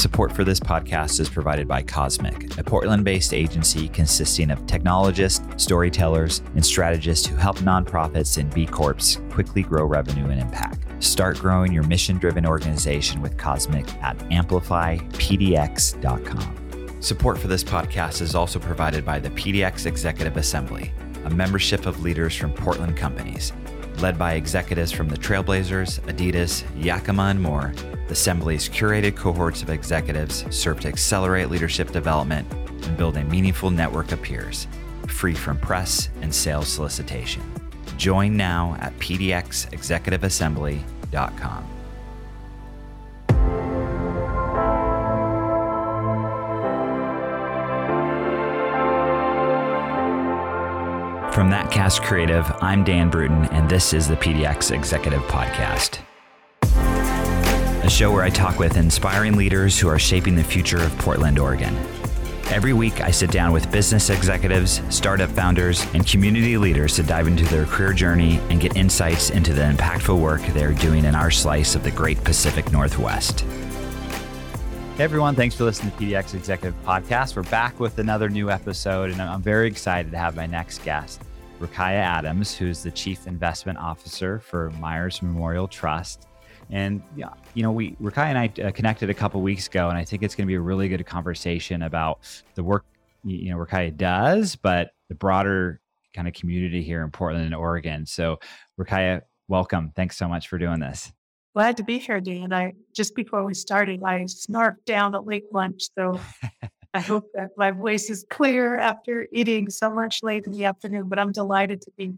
Support for this podcast is provided by Cosmic, a Portland based agency consisting of technologists, storytellers, and strategists who help nonprofits and B Corps quickly grow revenue and impact. Start growing your mission driven organization with Cosmic at amplifypdx.com. Support for this podcast is also provided by the PDX Executive Assembly, a membership of leaders from Portland companies. Led by executives from the Trailblazers, Adidas, Yakima, and more, the Assembly's curated cohorts of executives serve to accelerate leadership development and build a meaningful network of peers, free from press and sales solicitation. Join now at pdxexecutiveassembly.com. From That Cast Creative, I'm Dan Bruton, and this is the PDX Executive Podcast. A show where I talk with inspiring leaders who are shaping the future of Portland, Oregon. Every week, I sit down with business executives, startup founders, and community leaders to dive into their career journey and get insights into the impactful work they're doing in our slice of the great Pacific Northwest. Hey everyone, thanks for listening to PDX Executive Podcast. We're back with another new episode, and I'm very excited to have my next guest, Rukaiyah Adams, who's the Chief Investment Officer for Meyer's Memorial Trust. And yeah, you know, we Rukaiyah and I uh, connected a couple weeks ago, and I think it's going to be a really good conversation about the work you know Rukaiyah does, but the broader kind of community here in Portland and Oregon. So, Rukaiyah, welcome. Thanks so much for doing this. Glad to be here, Dan. I just before we started, I snarfed down at late lunch, so I hope that my voice is clear after eating so much late in the afternoon. But I'm delighted to be.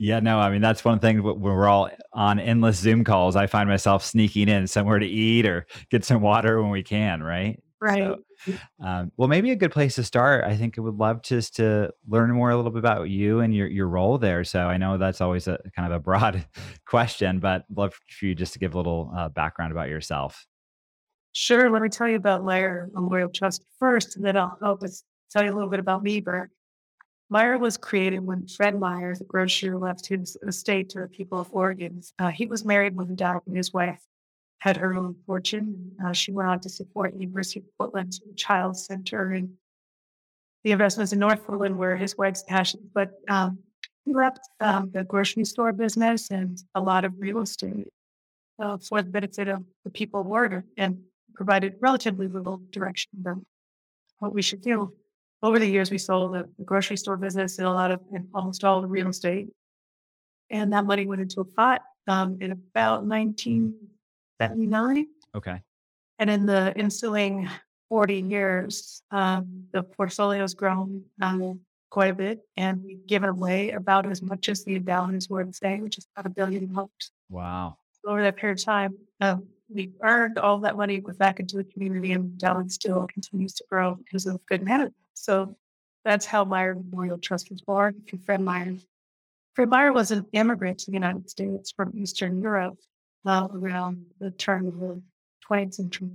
Yeah, no, I mean that's one thing when we're all on endless Zoom calls. I find myself sneaking in somewhere to eat or get some water when we can, right? Right. So, um, well, maybe a good place to start. I think I would love just to learn more a little bit about you and your your role there. So I know that's always a kind of a broad question, but love for you just to give a little uh, background about yourself. Sure. Let me tell you about Meyer Memorial Trust first, and then I'll help us tell you a little bit about me. But Meyer was created when Fred Meyer, the grocer, left his estate to the people of Oregon. Uh, he was married when he died, and his wife had her own fortune. Uh, she went on to support the University of Portland's Child Center and the investments in North Portland were his wife's passion. But um, he left um, the grocery store business and a lot of real estate uh, for the benefit of the people of Oregon and provided relatively little direction about what we should do. Over the years, we sold the, grocery store business and a lot of, and almost all the real estate. And that money went into a pot um, in about 19- 79. Okay. And in the ensuing 40 years, um, the portfolio has grown um, quite a bit, and we've given away about as much as the endowment is worth today, which is about a billion dollars. Wow. Over that period of time, um, we earned all that money, back into the community, and endowment still continues to grow because of good management. So that's how Meyer Memorial Trust was born. And Fred Meyer. Fred Meyer was an immigrant to the United States from Eastern Europe uh, around the turn of the 20th century.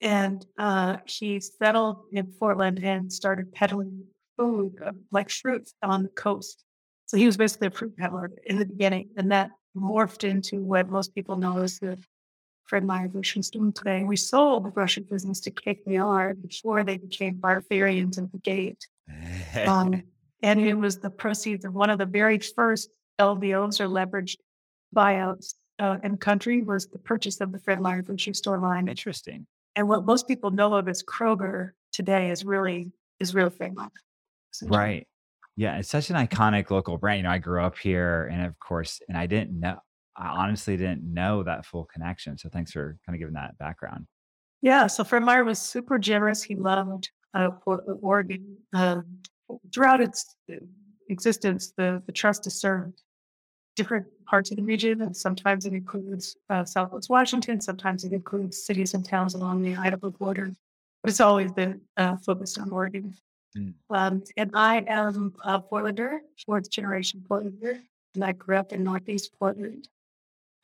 And uh, he settled in Portland and started peddling food, uh, like fruits on the coast. So he was basically a fruit peddler in the beginning. And that morphed into what most people know as the Fred Meyer Grocery Store today. We sold the grocery business to KKR before they became Barbarians at the Gate. Um, and it was the proceeds of one of the very first LBOs or leveraged buyouts uh, in the country was the purchase of the Fred Meyer grocery store line. Interesting. And what most people know of as Kroger today is really is real Fred Meyer. Right. Yeah, it's such an iconic local brand. You know, I grew up here, and of course, and I didn't know. I honestly didn't know that full connection. So thanks for kind of giving that background. Yeah. So Fred Meyer was super generous. He loved uh, Oregon. Um, throughout its uh, existence, the the trust has served different parts of the region, and sometimes it includes uh, Southwest Washington, sometimes it includes cities and towns along the Idaho border, but it's always been uh, focused on Oregon. Mm. Um, and I am a Portlander, fourth generation Portlander, and I grew up in Northeast Portland.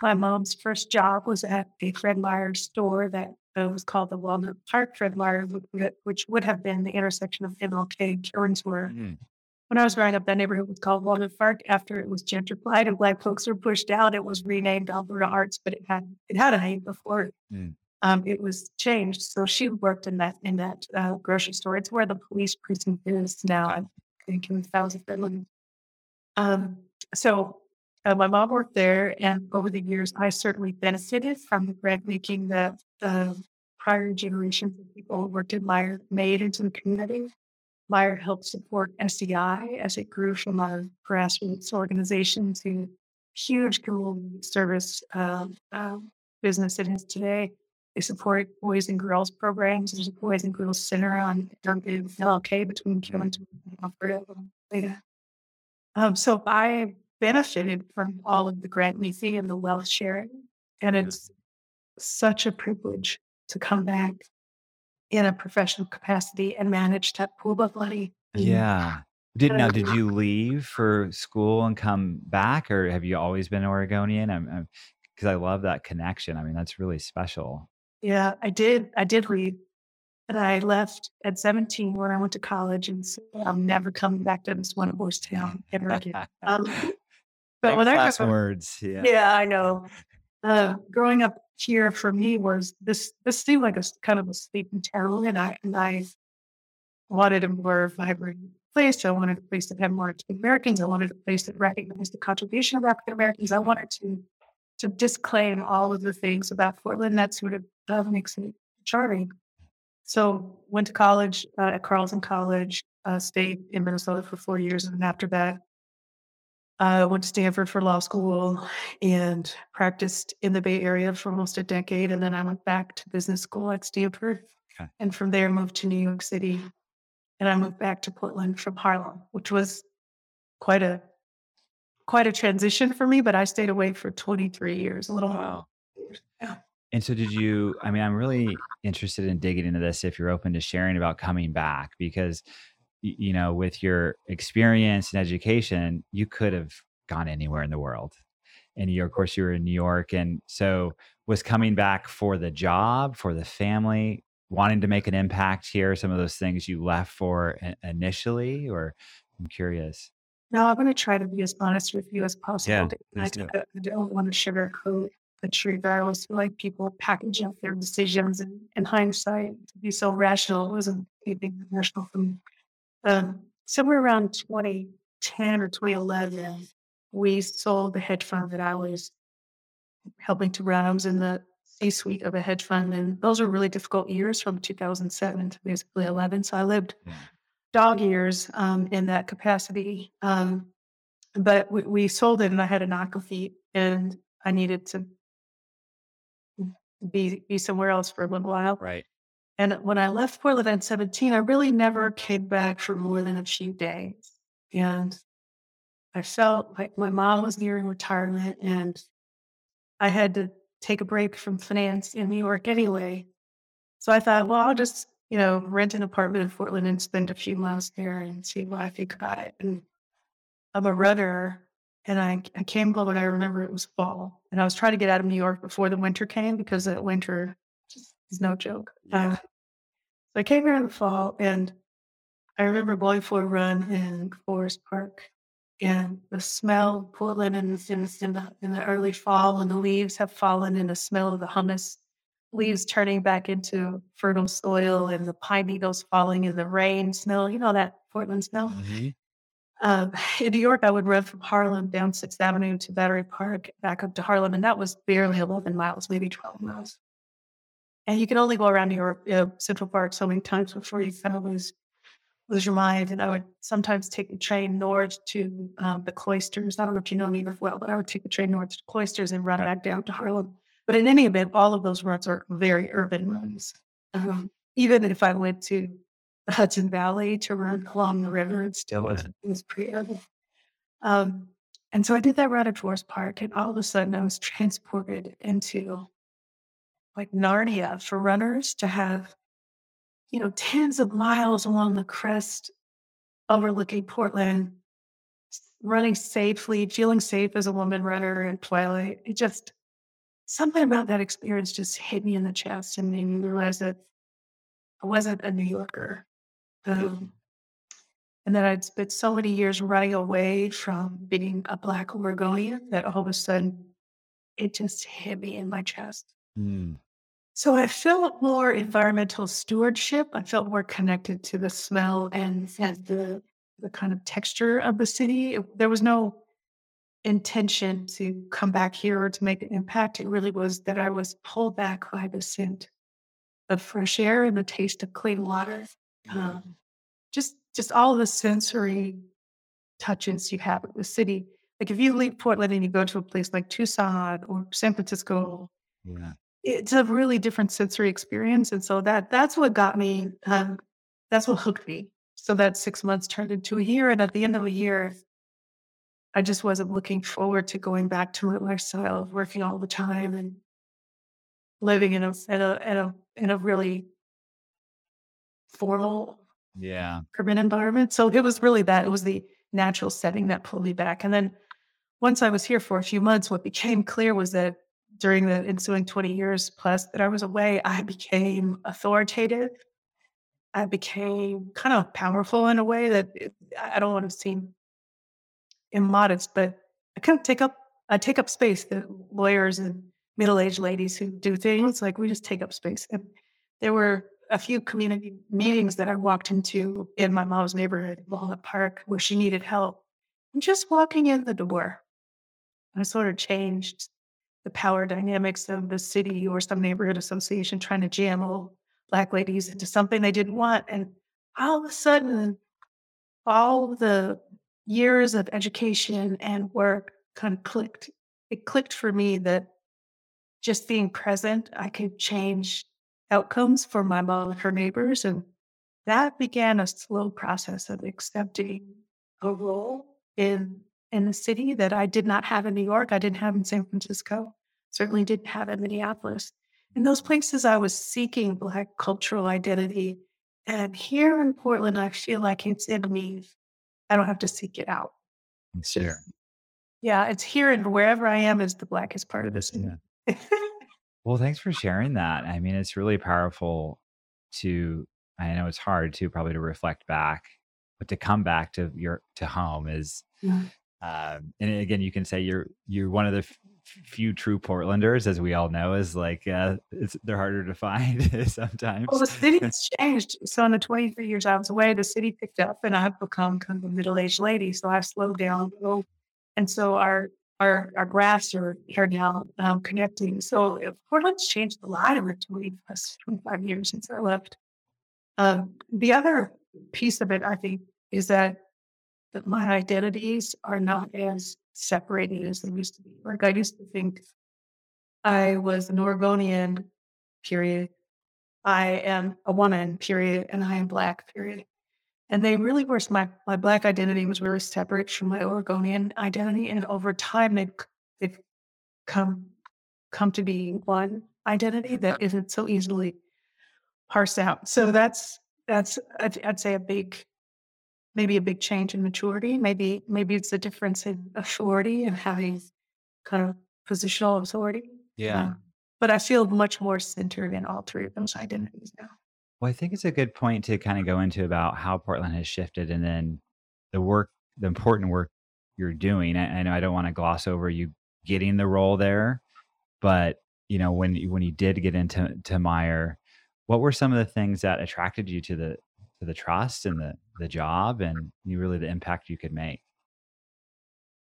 My mom's first job was at a Fred Meyer store that uh, was called the Walnut Park Fred Meyer, which would have been the intersection of MLK and Killingsworth. Mm when I was growing up, that neighborhood was called Walnut Park. After it was gentrified and black folks were pushed out, it was renamed Alberta Arts, but it had it had a name before. Mm. um, it was changed. So she worked in that in that uh, grocery store. It's where the police precinct is now. I think in Thousand Finland. Um, so uh, my mom worked there, and over the years, I certainly benefited from the grant making that the prior generations of people who worked in Meyer made into the community. Meyer helped support SEI as it grew from a grassroots organization to huge community service uh, uh, business it is today. They support boys and girls programs. There's a boys and girls center on MLK between Killingsworth and Alberta. Um, so I benefited from all of the grant making and the wealth sharing. And it's such a privilege to come back in a professional capacity and manage that pool of money. Yeah. Did now did you leave for school and come back or have you always been Oregonian? I'm because I love that connection. I mean, that's really special. Yeah, I did. I did leave. And I left at 17 when I went to college and said, I'm never coming back to this one horse town ever again. Um, but when I words, yeah. Yeah, I know. Uh, growing up here for me was this this seemed like a kind of a sleeping town and I and I wanted a more vibrant place. I wanted a place that had more African Americans. I wanted a place that recognized the contribution of African Americans. I wanted to to disclaim all of the things about Portland that sort of uh, makes it charming. So went to college uh, at Carleton College, uh, stayed in Minnesota for four years, and after that, I went to Stanford for law school and practiced in the Bay Area for almost a decade, and then I went back to business school at Stanford, okay. and from there moved to New York City, and I moved back to Portland from Harlem, which was quite a quite a transition for me, but I stayed away for 23 years, a little while. Yeah. And so, did you? I mean, I'm really interested in digging into this if you're open to sharing about coming back, because, you know, with your experience and education, you could have gone anywhere in the world. And you, of course, you were in New York. And so, was coming back for the job, for the family, wanting to make an impact here, some of those things you left for initially, or I'm curious. No, I'm going to try to be as honest with you as possible. Yeah, I, do. I don't want to sugarcoat the truth. I always feel like people package up their decisions and in hindsight to be so rational. It wasn't anything rational for me. Um, somewhere around 2010 or 2011, we sold the hedge fund that I was helping to run. I was in the C suite of a hedge fund, and those were really difficult years from 2007 to basically 11. So I lived yeah dog years um, in that capacity. Um, but we, we, sold it, and I had a knock feet, and I needed to be be somewhere else for a little while. Right. And when I left Portland at 17, I really never mm-hmm. came back for more than a few days. And I felt like my mom was nearing retirement, and I had to take a break from finance in New York anyway. So I thought, well, I'll just you know, rent an apartment in Portland and spend a few months there and see what I think about it. And I'm a runner and I, I came home and I remember it was fall and I was trying to get out of New York before the winter came because the winter is no joke. Yeah. Uh, so I came here in the fall and I remember going for a run in Forest Park and the smell of Portland in, in, in, the, in the early fall when the leaves have fallen and the smell of the humus leaves turning back into fertile soil and the pine needles falling in the rain smell, you know, that Portland smell. Mm-hmm. Um, in New York, I would run from Harlem down Sixth Avenue to Battery Park, back up to Harlem, and that was barely 11 miles, maybe 12 miles. And you can only go around York, you know, Central Park so many times before you kind of lose lose your mind. And I would sometimes take the train north to um, the cloisters. I don't know if you know New York well, but I would take the train north to the cloisters and run back down to Harlem. But in any event, all of those runs are very urban runs. Um, even if I went to the Hudson Valley to run along the river, it still was, it was pretty urban. Um, and so I did that run at Forest Park, and all of a sudden I was transported into like Narnia for runners to have, you know, tens of miles along the crest overlooking Portland, running safely, feeling safe as a woman runner in Twilight. It just, something about that experience just hit me in the chest and made me realize that I wasn't a New Yorker. Um, and that I'd spent so many years running away from being a Black Oregonian that all of a sudden it just hit me in my chest. Mm. So I felt more environmental stewardship. I felt more connected to the smell and, and the the kind of texture of the city. It- there was no intention to come back here or to make an impact. It really was that I was pulled back by the scent of fresh air and the taste of clean water. Um, just just all the sensory touches you have at the city. Like if you leave Portland and you go to a place like Tucson or San Francisco, Yeah. It's a really different sensory experience. And so that that's what got me. Um, that's what hooked me. So that six months turned into a year, and at the end of a year, I just wasn't looking forward to going back to my lifestyle of working all the time and living in a in a in a in a really formal Yeah. urban environment. So it was really that. It was the natural setting that pulled me back. And then once I was here for a few months, what became clear was that during the ensuing 20 years plus that I was away, I became authoritative. I became kind of powerful in a way that it, I don't want to seem immodest, but I kind of take up I take up space. The lawyers and middle-aged ladies who do things like we just take up space. And there were a few community meetings that I walked into in my mom's neighborhood, Walnut Park, where she needed help. And just walking in the door, I sort of changed the power dynamics of the city or some neighborhood association trying to jam all black ladies into something they didn't want. And all of a sudden, all the years of education and work kind of clicked. It clicked for me that just being present, I could change outcomes for my mom and her neighbors. And that began a slow process of accepting a role in in the city that I did not have in New York, I didn't have in San Francisco, certainly didn't have in Minneapolis. In those places, I was seeking Black cultural identity. And here in Portland, I feel like it's in me. I don't have to seek it out. Sure. Yeah, it's here and wherever I am is the blackest part of this. Yeah. Well, thanks for sharing that. I mean, it's really powerful to, I know it's hard to probably to reflect back, but to come back to your, to home is, Yeah. um, and again, you can say you're, you're one of the few true Portlanders, as we all know, is like, uh, they're harder to find sometimes. Well, the city's changed. So in the 23 years I was away, the city picked up and I've become kind of a middle-aged lady. So I've slowed down. And so our our our graphs are here now um, connecting. So Portland's changed a lot the 20 plus 25 years since I left. Um, the other piece of it, I think, is that that my identities are not as separated as they used to be. Like I used to think I was an Oregonian, period. I am a woman, period, and I am black, period. And they really were my my black identity was really separate from my Oregonian identity. And over time they've they've come come to be one identity that isn't so easily parsed out. So that's that's I'd, I'd say a big maybe a big change in maturity. Maybe maybe it's a difference in authority and having kind of positional authority. Yeah. Um, but I feel much more centered in all three of those identities now. Well, I think it's a good point to kind of go into about how Portland has shifted and then the work, the important work you're doing. I, I know I don't want to gloss over you getting the role there, but you know, when you- when you did get into to Meyer, what were some of the things that attracted you to the to the trust and the the job and you really the impact you could make?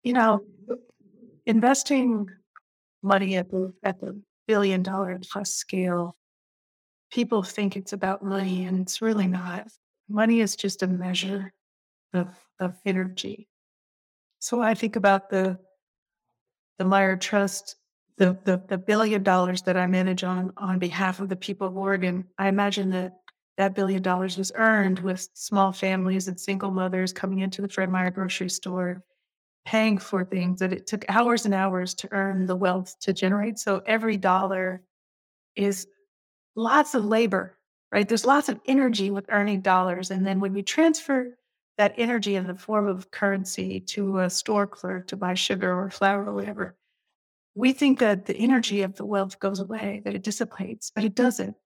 You know, investing money at the at the billion dollar plus scale, people think it's about money, and it's really not. Money is just a measure of of energy. So I think about the the Meyer Trust, the the, the billion dollars that I manage on on behalf of the people of Oregon. I imagine that that billion dollars was earned with small families and single mothers coming into the Fred Meyer grocery store paying for things that it took hours and hours to earn the wealth to generate. So every dollar is lots of labor, right? There's lots of energy with earning dollars. And then when you transfer that energy in the form of currency to a store clerk to buy sugar or flour or whatever, we think that the energy of the wealth goes away, that it dissipates, but it doesn't.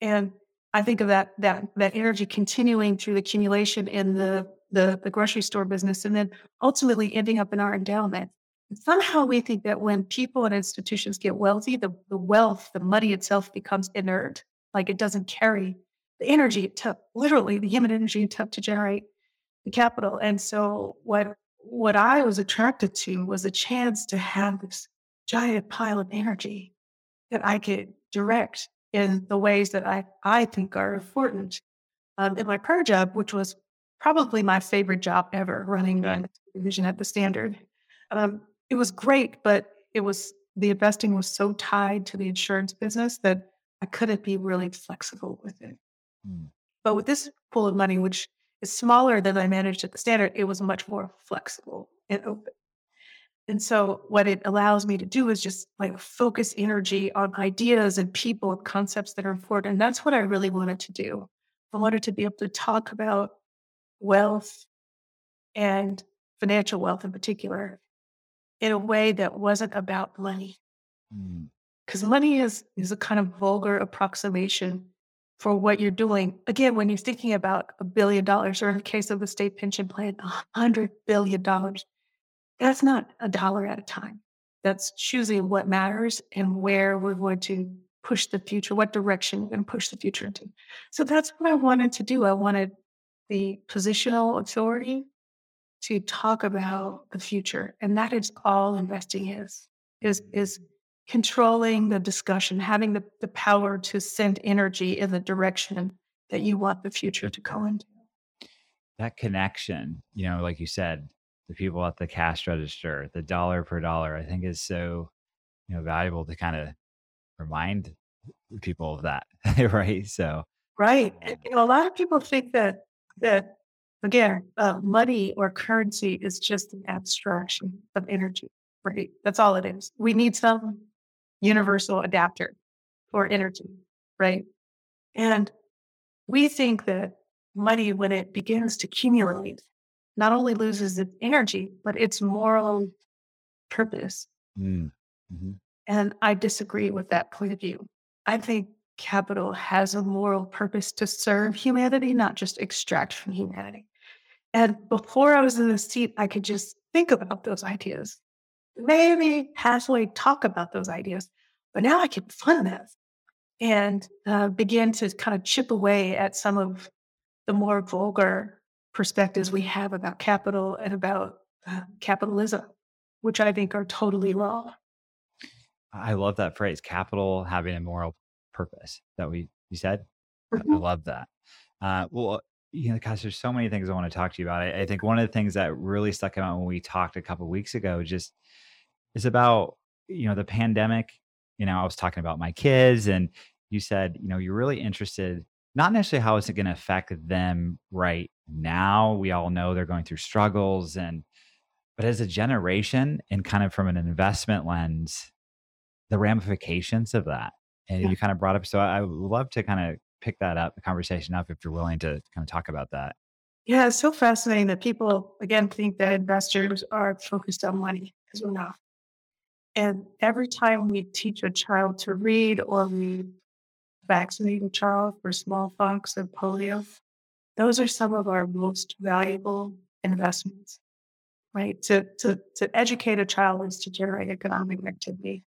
And I think of that that that energy continuing through the accumulation in the the, the grocery store business and then ultimately ending up in our endowment. somehow we think that when people and institutions get wealthy, the, the wealth, the money itself becomes inert, like it doesn't carry the energy it took, literally the human energy it took to generate the capital. And so what what I was attracted to was a chance to have this giant pile of energy that I could direct in the ways that I, I think are important. Um, in my prior job, which was probably my favorite job ever, running a division at the Standard. Um, it was great, but it was the investing was so tied to the insurance business that I couldn't be really flexible with it. Mm. But with this pool of money, which is smaller than I managed at the Standard, it was much more flexible and open. And so what it allows me to do is just like focus energy on ideas and people and concepts that are important. And that's what I really wanted to do. I wanted to be able to talk about wealth and financial wealth in particular in a way that wasn't about money. Because mm. money is, is a kind of vulgar approximation for what you're doing. Again, when you're thinking about a billion dollars, or in the case of the state pension plan, a hundred billion dollars, that's not a dollar at a time. That's choosing what matters and where we're going to push the future, what direction we're going to push the future into. So that's what I wanted to do. I wanted the positional authority to talk about the future. And that is all investing is, is, is controlling the discussion, having the, the power to send energy in the direction that you want the future to go into. That connection, you know, like you said, the people at the cash register, the dollar per dollar, I think is so, you know, valuable to kind of remind people of that, right? So, right. And, you know, a lot of people think that that again, uh, money or currency is just an abstraction of energy, right? That's all it is. We need some universal adapter for energy, right? And we think that money, when it begins to accumulate, not only loses its energy, but its moral purpose. Mm. hmm And I disagree with that point of view. I think capital has a moral purpose to serve humanity, not just extract from humanity. And before I was in the seat, I could just think about those ideas, maybe halfway talk about those ideas, but now I can fund them and uh, begin to kind of chip away at some of the more vulgar perspectives we have about capital and about uh, capitalism, which I think are totally wrong. I love that phrase, capital having a moral purpose that we you said. Mm-hmm. I love that. Uh, well, you know, gosh, there's so many things I want to talk to you about. I, I think one of the things that really stuck out when we talked a couple weeks ago just is about you know the pandemic. You know, I was talking about my kids, and you said you know you're really interested not necessarily how is it going to affect them right now. We all know they're going through struggles, and but as a generation and kind of from an investment lens, the ramifications of that and yeah. you kind of brought up. So I would love to kind of pick that up, the conversation up, if you're willing to kind of talk about that. Yeah, it's so fascinating that people again think that investors are focused on money because we're not. And every time we teach a child to read or we vaccinate a child for smallpox and polio, those are some of our most valuable investments, right? To, to, to educate a child is to generate economic activity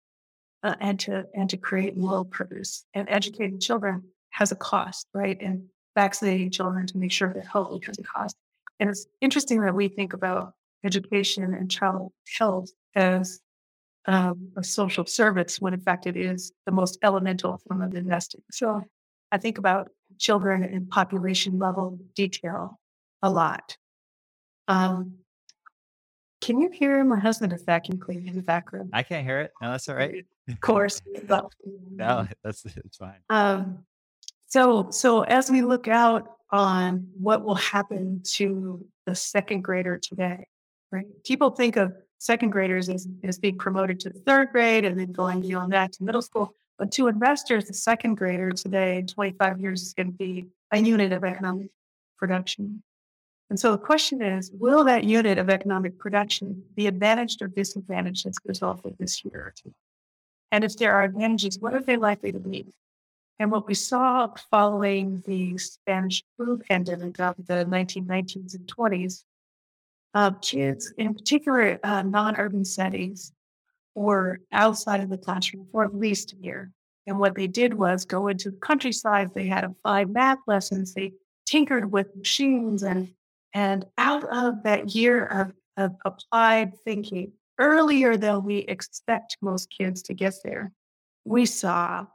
uh, and to and to create moral produce. And educating children has a cost, right? And vaccinating children to make sure they're healthy has a cost. And it's interesting that we think about education and child health as um, a social service when in fact it is the most elemental form of investing. So I think about children and population level detail a lot. Um, can you hear my husband is vacuum cleaning in the background? I can't hear it. No, that's all right. Of course. no, that's it's fine. Um, so so as we look out on what will happen to the second grader today, right? People think of second graders is, as being promoted to third grade and then going beyond that to middle school. But to investors, the second grader today in 25 years is going to be a unit of economic production. And so the question is, will that unit of economic production be advantaged or disadvantaged as a result of this year? And if there are advantages, what are they likely to be? And what we saw following the Spanish flu pandemic of the 1919s and 20s uh, kids, in particular, uh, non-urban settings, were outside of the classroom for at least a year. And what they did was go into the countryside. They had five math lessons. They tinkered with machines and and out of that year of, of applied thinking, earlier than we expect most kids to get there, we saw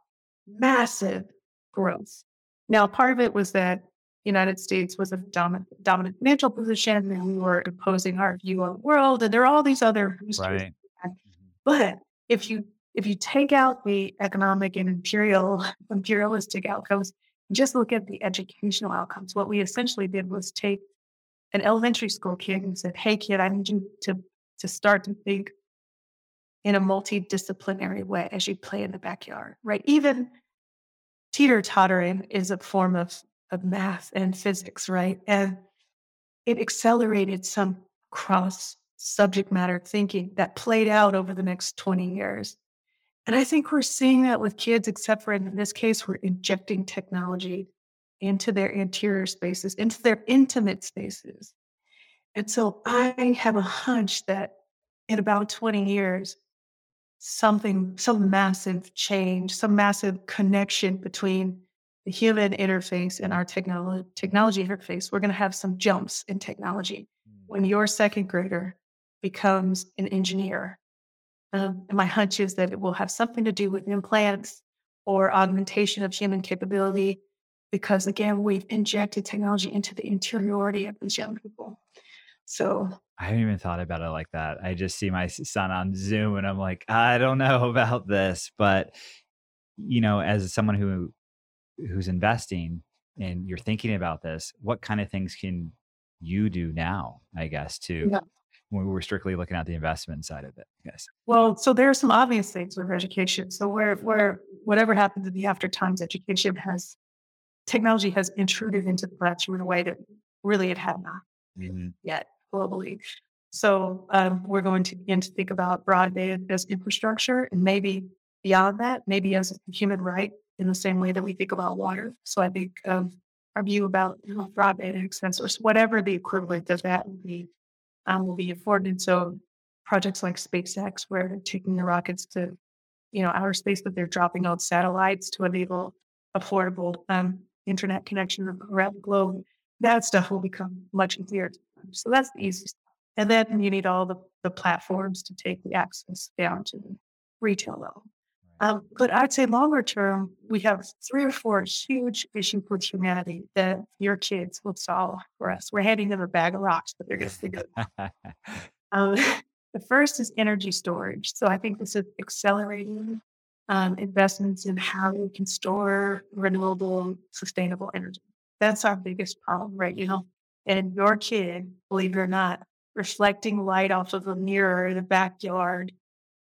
massive growth. Now, part of it was that United States was a dominant, dominant financial position and we were imposing our view on the world. And there are all these other right. Mm-hmm. But if you if you take out the economic and imperial imperialistic outcomes, just look at the educational outcomes. What we essentially did was take an elementary school kid and said, Hey kid, I need you to to start to think in a multidisciplinary way as you play in the backyard, right? Even teeter tottering is a form of, of math and physics, right? And it accelerated some cross subject matter thinking that played out over the next 20 years. And I think we're seeing that with kids, except for in this case, we're injecting technology into their interior spaces, into their intimate spaces. And so I have a hunch that in about 20 years, something, some massive change, some massive connection between the human interface and our technology technology interface, we're going to have some jumps in technology. When mm. your second grader becomes an engineer, um, and my hunch is that it will have something to do with implants or augmentation of human capability, because again, we've injected technology into the interiority of these young people. So I haven't even thought about it like that. I just see my son on Zoom and I'm like, I don't know about this. But, you know, as someone who who's investing and you're thinking about this, what kind of things can you do now, I guess, to yeah. when we were strictly looking at the investment side of it? Yes. Well, so there are some obvious things with education. So where where whatever happens in the after times education has technology has intruded into the classroom in a way that really it had not mm-hmm. yet globally. So um, we're going to begin to think about broadband as infrastructure and maybe beyond that, maybe as a human right in the same way that we think about water. So I think um, our view about you know, broadband access or whatever the equivalent of that will be um, will be afforded. So projects like SpaceX, where they're taking the rockets to you know outer space, but they're dropping out satellites to enable affordable um, internet connection around the globe. That stuff will become much easier so that's the easiest. And then you need all the, the platforms to take the access down to the retail level. Um, but I'd say longer term, we have three or four huge issues with humanity that your kids will solve for us. We're handing them a bag of rocks, but they're going to figure it out. um, the first is energy storage. So I think this is accelerating um, investments in how we can store renewable, sustainable energy. That's our biggest problem right now and your kid, believe it or not, reflecting light off of a mirror in the backyard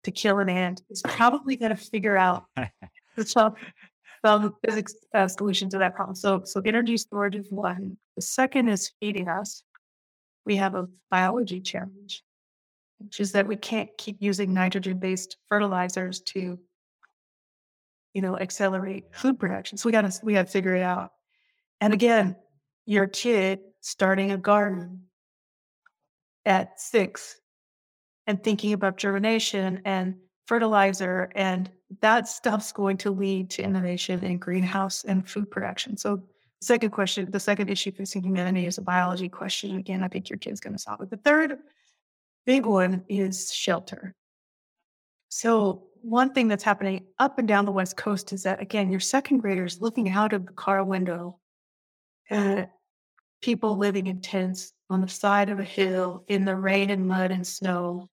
to kill an ant is probably going to figure out some, some physics uh, solution to that problem. So, so energy storage is one. The second is feeding us. We have a biology challenge, which is that we can't keep using nitrogen-based fertilizers to, you know, accelerate food production. So we got to we got to figure it out. And again, your kid starting a garden at six and thinking about germination and fertilizer and that stuff's going to lead to innovation in greenhouse and food production. So second question the second issue facing humanity is a biology question. Again i think your kid's going to solve it. The third big one is shelter. So one thing that's happening up and down the west coast is that again your second graders looking out of the car window uh, people living in tents on the side of a hill in the rain and mud and snow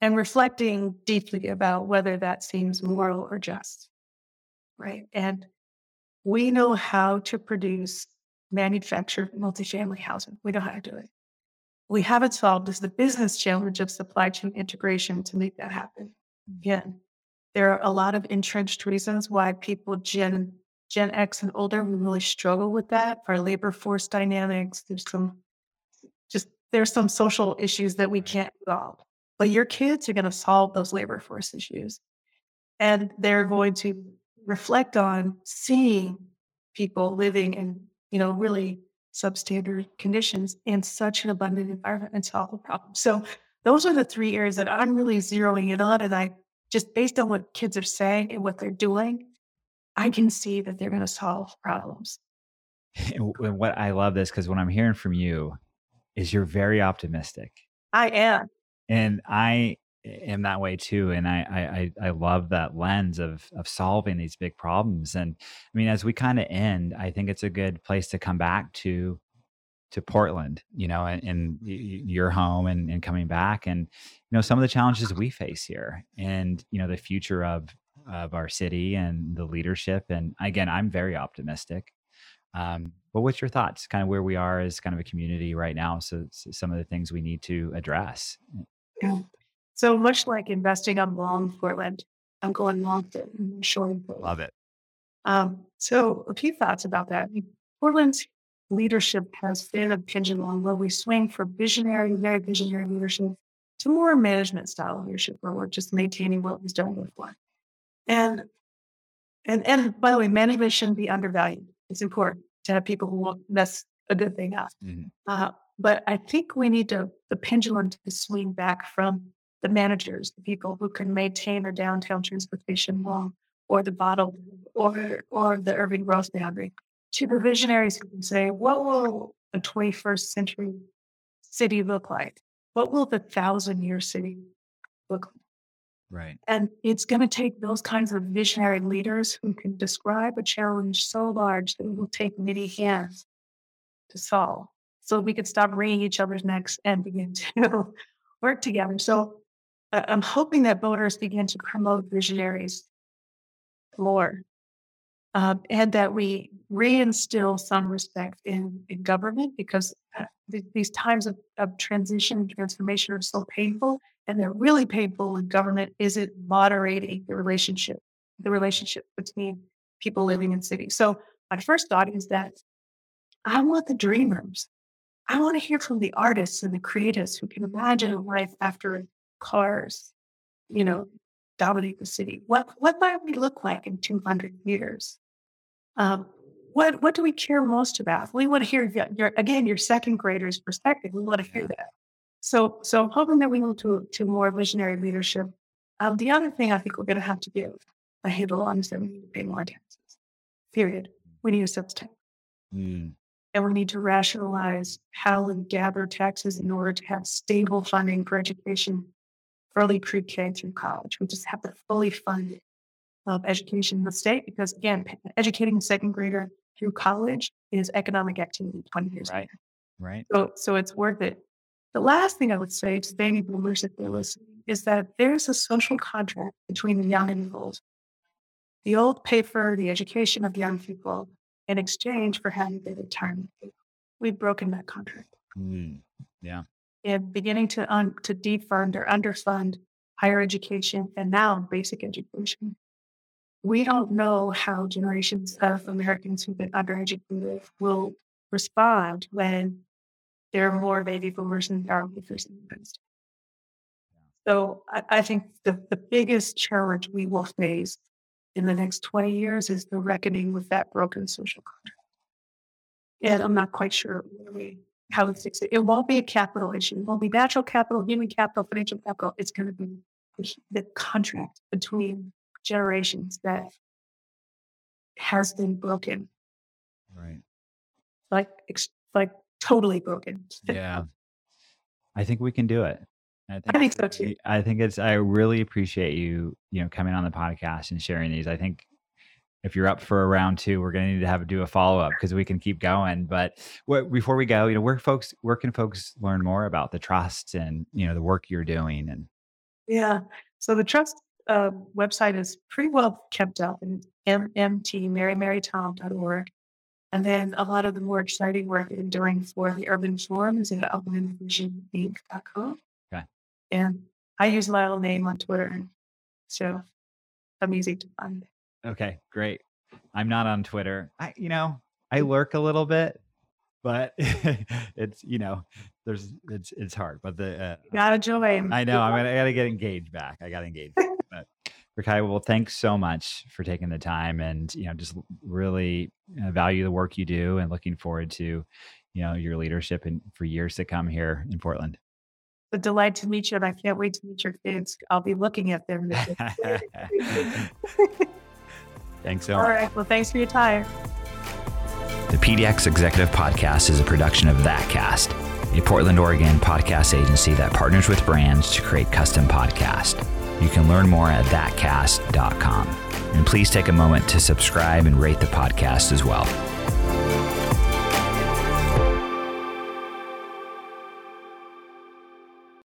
and reflecting deeply about whether that seems moral or just. Right. And we know how to produce manufactured multifamily housing. We know how to do it. We haven't solved is the business challenge of supply chain integration to make that happen. Mm-hmm. Again, there are a lot of entrenched reasons why people gen Gen X and older, we really struggle with that. Our labor force dynamics, there's some just there's some social issues that we can't solve. But your kids are going to solve those labor force issues. And they're going to reflect on seeing people living in, you know, really substandard conditions in such an abundant environment and solve the problem. So those are the three areas that I'm really zeroing in on. And I just based on what kids are saying and what they're doing, I can see that they're going to solve problems. And what I love this because what I'm hearing from you is you're very optimistic. I am. And I am that way too. And I I I love that lens of of solving these big problems. And I mean, as we kind of end, I think it's a good place to come back to to Portland, you know, and, and your home and, and coming back and, you know, some of the challenges we face here and, you know, the future of, of our city and the leadership. And again, I'm very optimistic. Um, but what's your thoughts kind of where we are as kind of a community right now? So, so some of the things we need to address. Yeah. So much like investing on long Portland, I'm going long short Portland. Love it. Um, so a few thoughts about that. Portland's leadership has been a pendulum where we swing from visionary, very visionary leadership to more management style leadership where we're just maintaining what was done before. And and and by the way, management shouldn't be undervalued. It's important to have people who won't mess a good thing up. Mm-hmm. Uh, but I think we need to the pendulum to swing back from the managers, the people who can maintain our downtown transportation wall or the bottle or or the urban growth boundary to the visionaries who can say, what will a 21st century city look like? What will the thousand year city look like? Right. And it's going to take those kinds of visionary leaders who can describe a challenge so large that it will take many hands to solve. So we could stop wringing each other's necks and begin to work together. So I'm hoping that voters begin to promote visionaries more um, and that we reinstill some respect in, in government because uh, th- these times of, of transition and transformation are so painful and they're really painful when government isn't moderating the relationship the relationship between people living in cities so my first thought is that i want the dreamers i want to hear from the artists and the creatives who can imagine a life after cars you know dominate the city. What what might we look like in 200 years? Um, what what do we care most about? We want to hear your, again your second graders' perspective. We want to hear that. So so I'm hoping that we move to to more visionary leadership. Um, the other thing I think we're going to have to do a handle on is that we need to pay more taxes. Period. We need a sales tax. Mm. And we need to rationalize how we gather taxes in order to have stable funding for education early pre-K through college. We just have to fully fund um, education in the state because, again, educating a second grader through college is economic activity 20 years right. later. Right. So, so it's worth it. The last thing I would say to baby boomers, if they're listening, is that there's a social contract between the young and the old. The old pay for the education of young people in exchange for having their retirement. We've broken that contract. Mm, yeah and beginning to un, to defund or underfund higher education and now basic education. We don't know how generations of Americans who've been undereducated will respond when there are more baby boomers and are boomers in the United States. So I, I think the, the biggest challenge we will face in the next 20 years is the reckoning with that broken social contract. And I'm not quite sure we how to fix it. It won't be a capital issue. It won't be natural capital, human capital, financial capital. It's going to be the contract between generations that has been broken. Right. Like, like totally broken. Yeah. I think we can do it. I think, I think so too. I think it's, I really appreciate you, you know, coming on the podcast and sharing these. I think if you're up for a round two, we're going to need to have do a follow up because we can keep going. But what, before we go, you know, where folks, where can folks learn more about the trust and you know the work you're doing? And yeah, so the trust uh, website is pretty well kept up, and mmtmarymarytom.org. And then a lot of the more exciting work we're doing for the Urban Forum is at urbanvisioninc.com. And I use my own name on Twitter, so I'm easy to find. Okay, great. I'm not on Twitter. I, you know, I lurk a little bit, but it's you know, there's it's it's hard. But the uh, you gotta join. I know. I'm gonna I gotta get engaged back. I gotta engage. but Rakai, well, thanks so much for taking the time and, you know, just really uh, value the work you do and looking forward to, you know, your leadership and for years to come here in Portland. A delight to meet you, and I can't wait to meet your kids. I'll be looking at them. thanks so All much. All right. Well, thanks for your time. The PDX Executive Podcast is a production of ThatCast, a Portland, Oregon podcast agency that partners with brands to create custom podcasts. You can learn more at thatcast.com. And please take a moment to subscribe and rate the podcast as well.